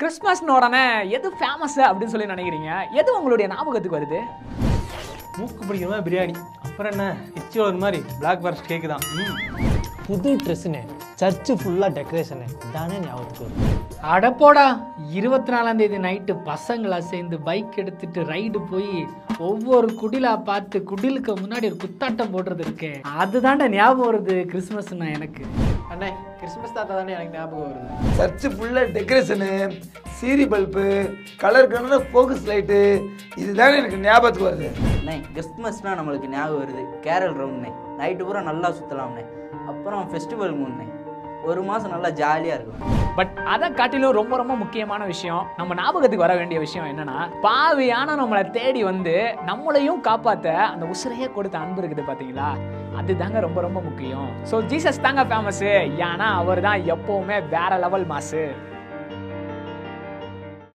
கிறிஸ்மஸ்னு உடனே எது ஃபேமஸ் அப்படின்னு சொல்லி நினைக்கிறீங்க? எது உங்களுடைய ஞாபகத்துக்கு வருது? மூக்கு பிடிக்கிற மாதிரி பிரியாணி. அப்புறம் என்ன? இச்சியோர் மாதிரி பிளாக் ஃபாரஸ்ட் கேக்கு தான். புது ட்ரெஸ்ஸுண்ணே சர்ச்சு ஃபுல்லாக டெக்கரேஷனு தானே ஞாபகத்துக்கு வருது. அடப்போடா இருபத்தி நாலாம் தேதி நைட்டு பசங்களா சேர்ந்து பைக் எடுத்துட்டு ரைடு போய் ஒவ்வொரு குடிலா பார்த்து குடிலுக்கு முன்னாடி ஒரு குத்தாட்டம் போடுறது இருக்கே. அதுதான்டா ஞாபகம் வருது கிறிஸ்மஸ்னா எனக்கு. அண்ணே கிறிஸ்மஸ் தாத்தா தானே எனக்கு ஞாபகம் வருது. சர்ச்சு ஃபுல்லாக டெக்கரேஷனு சீரி bulb colour colour focus light இதுதானே எனக்கு ஞாபகத்துக்கு வருது. அண்ணே கிறிஸ்மஸ்னால் நம்மளுக்கு ஞாபகம் வருது. கேரல் ரவுண்ட்ண்ணே நைட்டு பூரா நல்லா சுற்றலாம்ண்ணே அப்புறம் ஃபெஸ்டிவல் மூணுண்ணே ஒரு மாதம் நல்லா ஜாலியாக இருக்கும் பட் அதை காட்டிலும் ரொம்ப ரொம்ப முக்கியமான விஷயம் நம்ம ஞாபகத்துக்கு வர வேண்டிய விஷயம் என்னன்னா பாவியான நம்மளை தேடி வந்து நம்மளையும் காப்பாத்த அந்த உசுரையே கொடுத்த அன்பு இருக்குது பாத்தீங்களா? அதுதாங்க ரொம்ப ரொம்ப முக்கியம். ஸோ ஜீசஸ் தாங்க ஃபேமஸ் ஏன்னா அவர் தான் எப்பவுமே வேற லெவல் மாசு